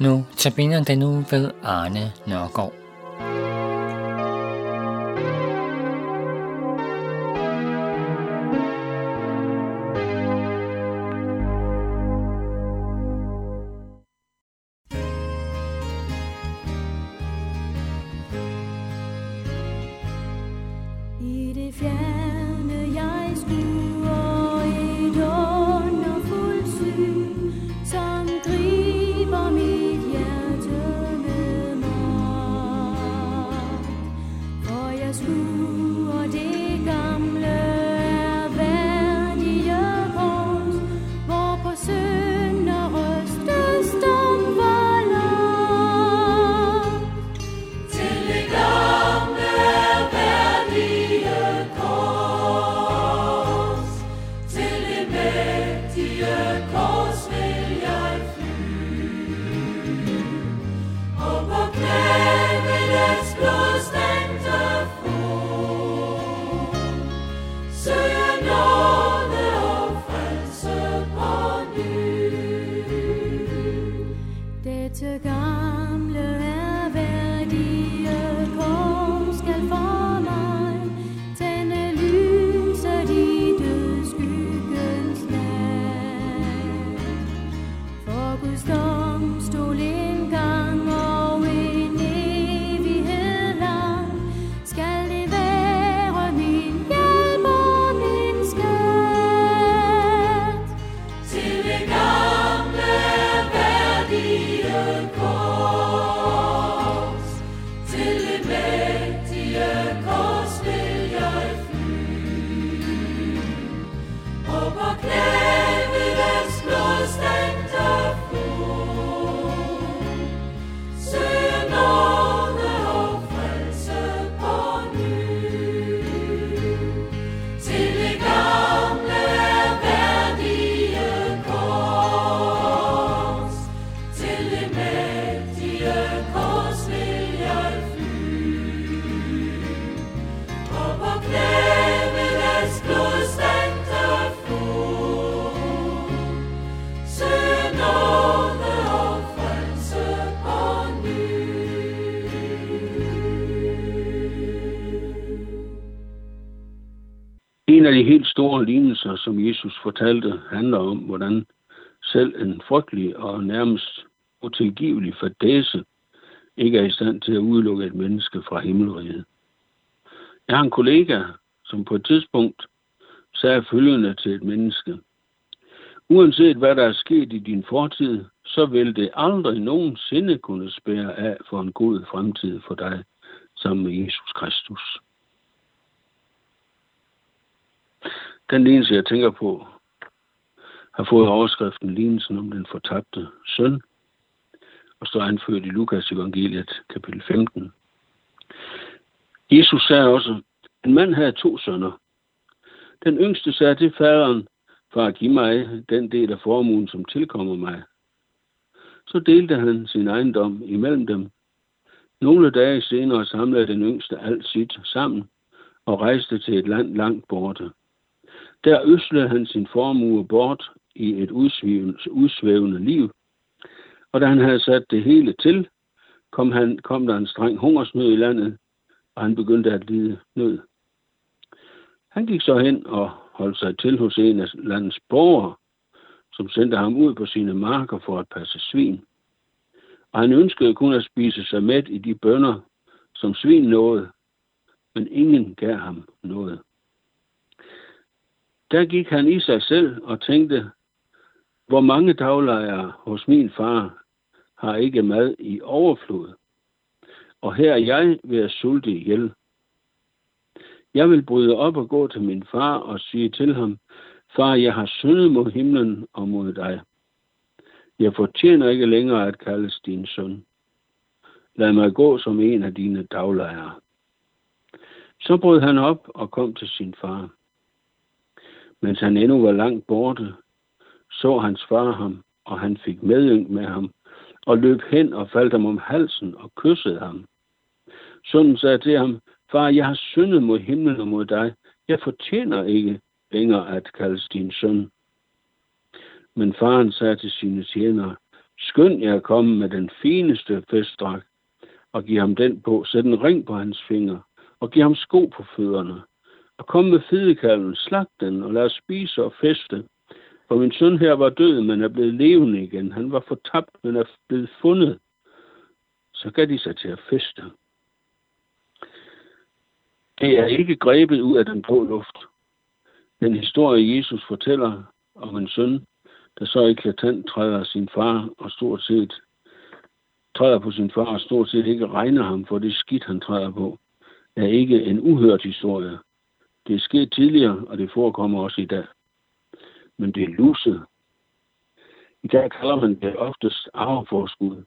Nu tabiner den nu ved Arne Nørgaard. Af de helt store lignelser, som Jesus fortalte, handler om, hvordan selv en frygtelig og nærmest utilgivelig fadese ikke er i stand til at udelukke et menneske fra himmelriget. Jeg har en kollega, som på et tidspunkt sagde følgende til et menneske. Uanset hvad der er sket i din fortid, så vil det aldrig nogensinde kunne spære af for en god fremtid for dig sammen med Jesus Kristus. Den lignelse, jeg tænker på, har fået overskriften lignelsen om den fortabte søn, og står anført i Lukas evangeliet kapitel 15. Jesus sagde også, en mand havde to sønner. Den yngste sagde til faderen, far, giv mig den del af formuen, som tilkommer mig. Så delte han sin ejendom imellem dem. Nogle dage senere samlede den yngste alt sit sammen og rejste til et land langt borte. Der øslede han sin formue bort i et udsvævende liv, og da han havde sat det hele til, kom, han, kom der en streng hungersnød i landet, og han begyndte at lide nød. Han gik så hen og holdt sig til hos en af landets borgere, som sendte ham ud på sine marker for at passe svin. Og han ønskede kun at spise sig mæt i de bønder, som svin nåede, men ingen gav ham noget. Der gik han i sig selv og tænkte, hvor mange daglejere hos min far har ikke mad i overflod, og her er jeg ved at sulte ihjel. Jeg vil bryde op og gå til min far og sige til ham, far, jeg har syndet mod himlen og mod dig. Jeg fortjener ikke længere at kaldes din søn. Lad mig gå som en af dine daglejere. Så brød han op og kom til sin far. Mens han endnu var langt borte, så hans far ham, og han fik medynk med ham, og løb hen og faldt ham om halsen og kyssede ham. Sønnen sagde til ham, far, jeg har syndet mod himlen og mod dig. Jeg fortjener ikke længere at kaldes din søn. Men faren sagde til sine tjenere, Skynd jer at komme med den fineste festdrag, og giv ham den på. Sæt en ring på hans finger, og giv ham sko på fødderne. Og kom med fedekalven, slag den, og lad os spise og feste. For min søn her var død, men er blevet levende igen. Han var fortabt, men er blevet fundet. Så gav de sig til at feste. Det er ikke grebet ud af den blå luft. Den historie, Jesus fortæller om en søn, der så eklatant træder sin far og stort set træder på sin far og stort set ikke regner ham for det skidt, han træder på, er ikke en uhørt historie. Det er sket tidligere, og det forekommer også i dag. Men det er luset. I dag kalder man det oftest arveforskud.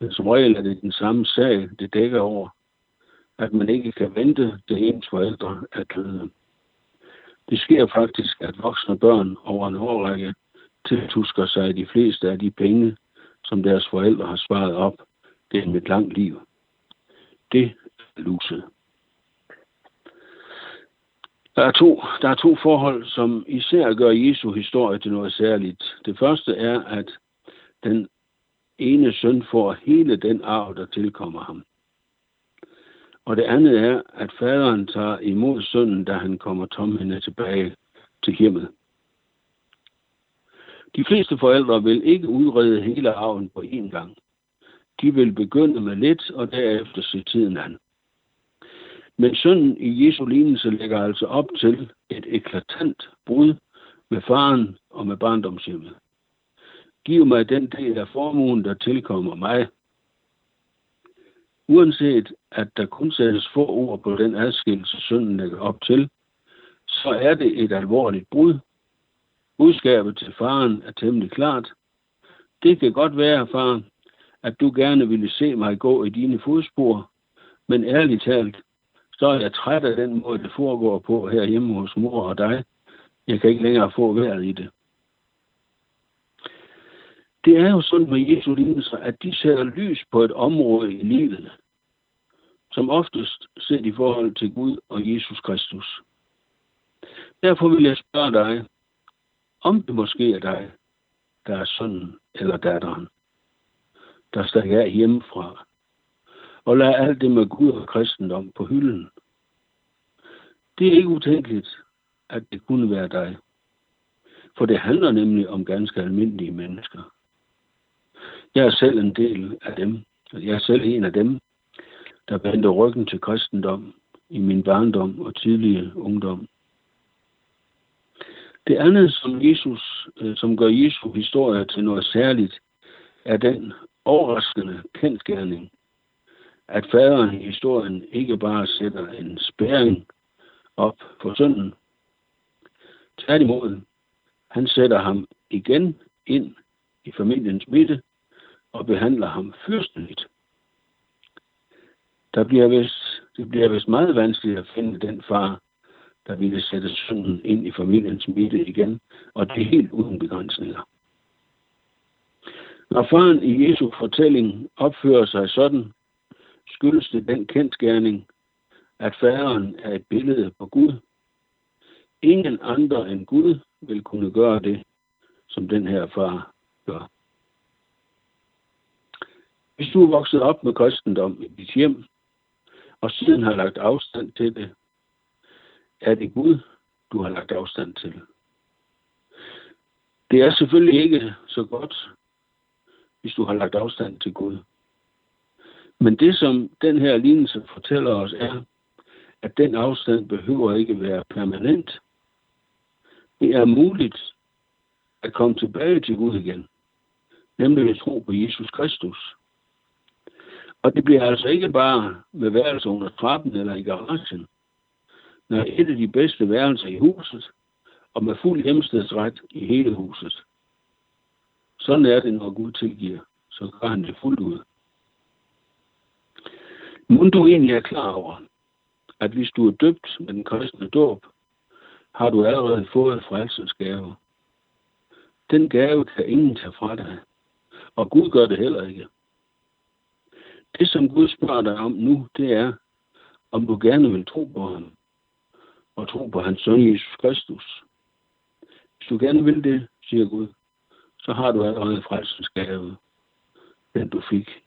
Men som regel er det den samme sag, det dækker over, at man ikke kan vente, til ens forældre er døde. Det sker faktisk, at voksne børn over en årrække tiltusker sig de fleste af de penge, som deres forældre har sparet op gennem et langt liv. Det er luset. Der er, to, der er to forhold, som især gør Jesu historie til noget særligt. Det første er, at den ene søn får hele den arv, der tilkommer ham. Og det andet er, at faderen tager imod sønnen, da han kommer tomhændet tilbage til hjemmet. De fleste forældre vil ikke udrede hele arven på én gang. De vil begynde med lidt, og derefter se tiden an. Men sønnen i Jesu lignelse lægger altså op til et eklatant brud med faren og med barndomshjemmet. Giv mig den del af formuen, der tilkommer mig. Uanset at der kun sættes få ord på den adskillelse, sønnen lægger op til, så er det et alvorligt brud. Budskabet til faren er temmelig klart. Det kan godt være, far, at du gerne ville se mig gå i dine fodspor, men ærligt talt, så er jeg træt af den måde, det foregår på her hjemme hos mor og dig. Jeg kan ikke længere få vejret i det. Det er jo sådan med Jesu lignelser, at de sætter lys på et område i livet, som oftest set i forhold til Gud og Jesus Kristus. Derfor vil jeg spørge dig, om det måske er dig, der er sønnen eller datteren, der stadig er hjemmefra, og lade alt det med Gud og kristendom på hylden. Det er ikke utænkeligt, at det kunne være dig. For det handler nemlig om ganske almindelige mennesker. Jeg er selv en del af dem. Jeg er selv en af dem, der vendte ryggen til kristendom i min barndom og tidlige ungdom. Det andet, som, Jesus, øh, som gør Jesu historie til noget særligt, er den overraskende kendskærning, at faderen i historien ikke bare sætter en spæring op for sønnen. Tværtimod, han sætter ham igen ind i familiens midte og behandler ham fyrsteligt. Der bliver vist, det bliver vist meget vanskeligt at finde den far, der ville sætte sønnen ind i familiens midte igen, og det er helt uden begrænsninger. Når faren i Jesu fortælling opfører sig sådan, skyldes det den kendskærning, at faderen er et billede på Gud. Ingen andre end Gud vil kunne gøre det, som den her far gør. Hvis du er vokset op med kristendom i dit hjem, og siden har lagt afstand til det, er det Gud, du har lagt afstand til. Det er selvfølgelig ikke så godt, hvis du har lagt afstand til Gud. Men det, som den her lignelse fortæller os, er, at den afstand behøver ikke være permanent. Det er muligt at komme tilbage til Gud igen, nemlig ved tro på Jesus Kristus. Og det bliver altså ikke bare med værelser under trappen eller i garagen, når et af de bedste værelser i huset, og med fuld hjemstedsret i hele huset. Sådan er det, når Gud tilgiver. Så gør han det fuldt ud. Må du egentlig er klar over, at hvis du er døbt med den kristne dåb, har du allerede fået frelsens gave. Den gave kan ingen tage fra dig, og Gud gør det heller ikke. Det, som Gud spørger dig om nu, det er, om du gerne vil tro på ham, og tro på hans søn Jesus Kristus. Hvis du gerne vil det, siger Gud, så har du allerede frelsens gave. den du fik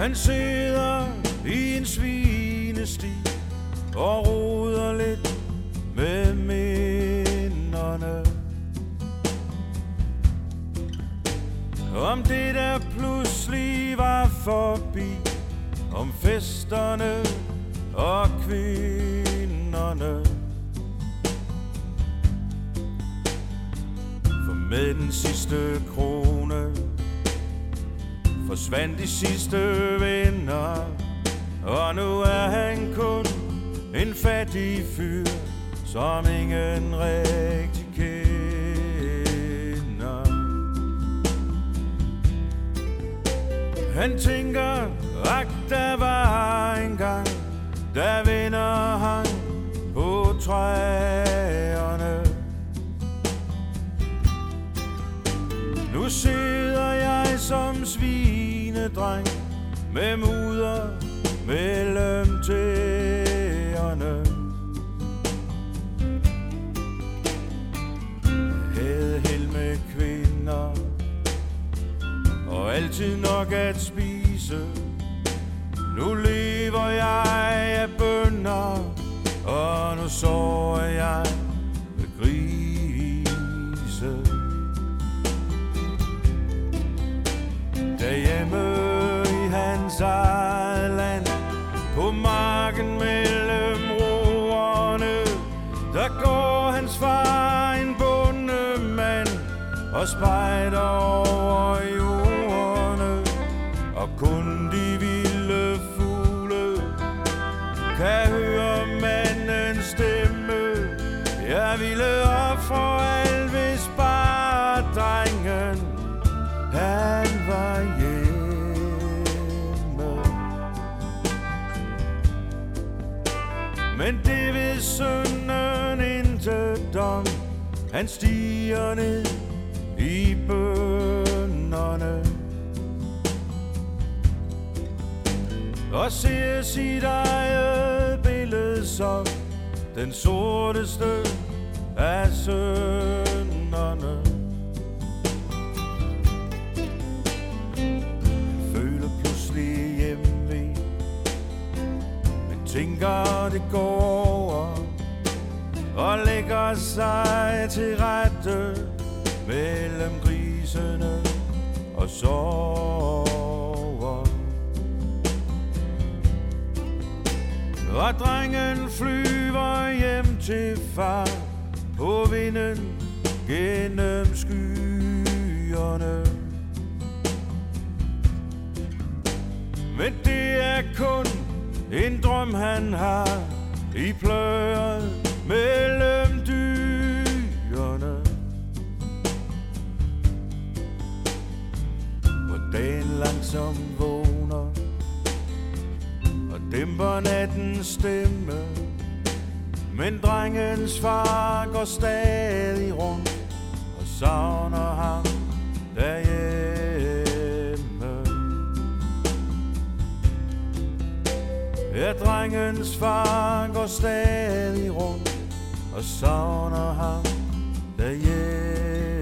Han sidder i en svinesti og roder lidt med minderne. Om det der pludselig var forbi, om festerne og kvinderne. For med den sidste krone forsvandt de sidste venner. Og nu er han kun en fattig fyr Som ingen rigtig kender. Han tænker, at der var en gang. Der vinder han på træerne. Nu sidder jeg som dreng Med mudder mellem tæerne Havde held med kvinder Og altid nok at spise. Nu lever jeg af bønder Og nu sover jeg med grise. Og spejder over jordene Og kun de vilde fugle Kan høre mandens stemme. Jeg ville ofre alt hvis bare drengen han var hjemme. Men det vil sønnen intet om. Han stiger ned bønderne. Og ser sit eget billede som Den sorteste af sønderne føler pludselig hjemme Men tænker det går over. Og lægger sig til rette Mellem grisene og sover. Og drengen flyver hjem til far På vinden gennem skyerne. Men det er kun en drøm han har I pløret mellem langsomt vågner Og dæmper nattens stemme. Men drengens far går stadig rundt Og savner ham derhjemme. Ja, drengens far går stadig rundt Og savner ham derhjemme.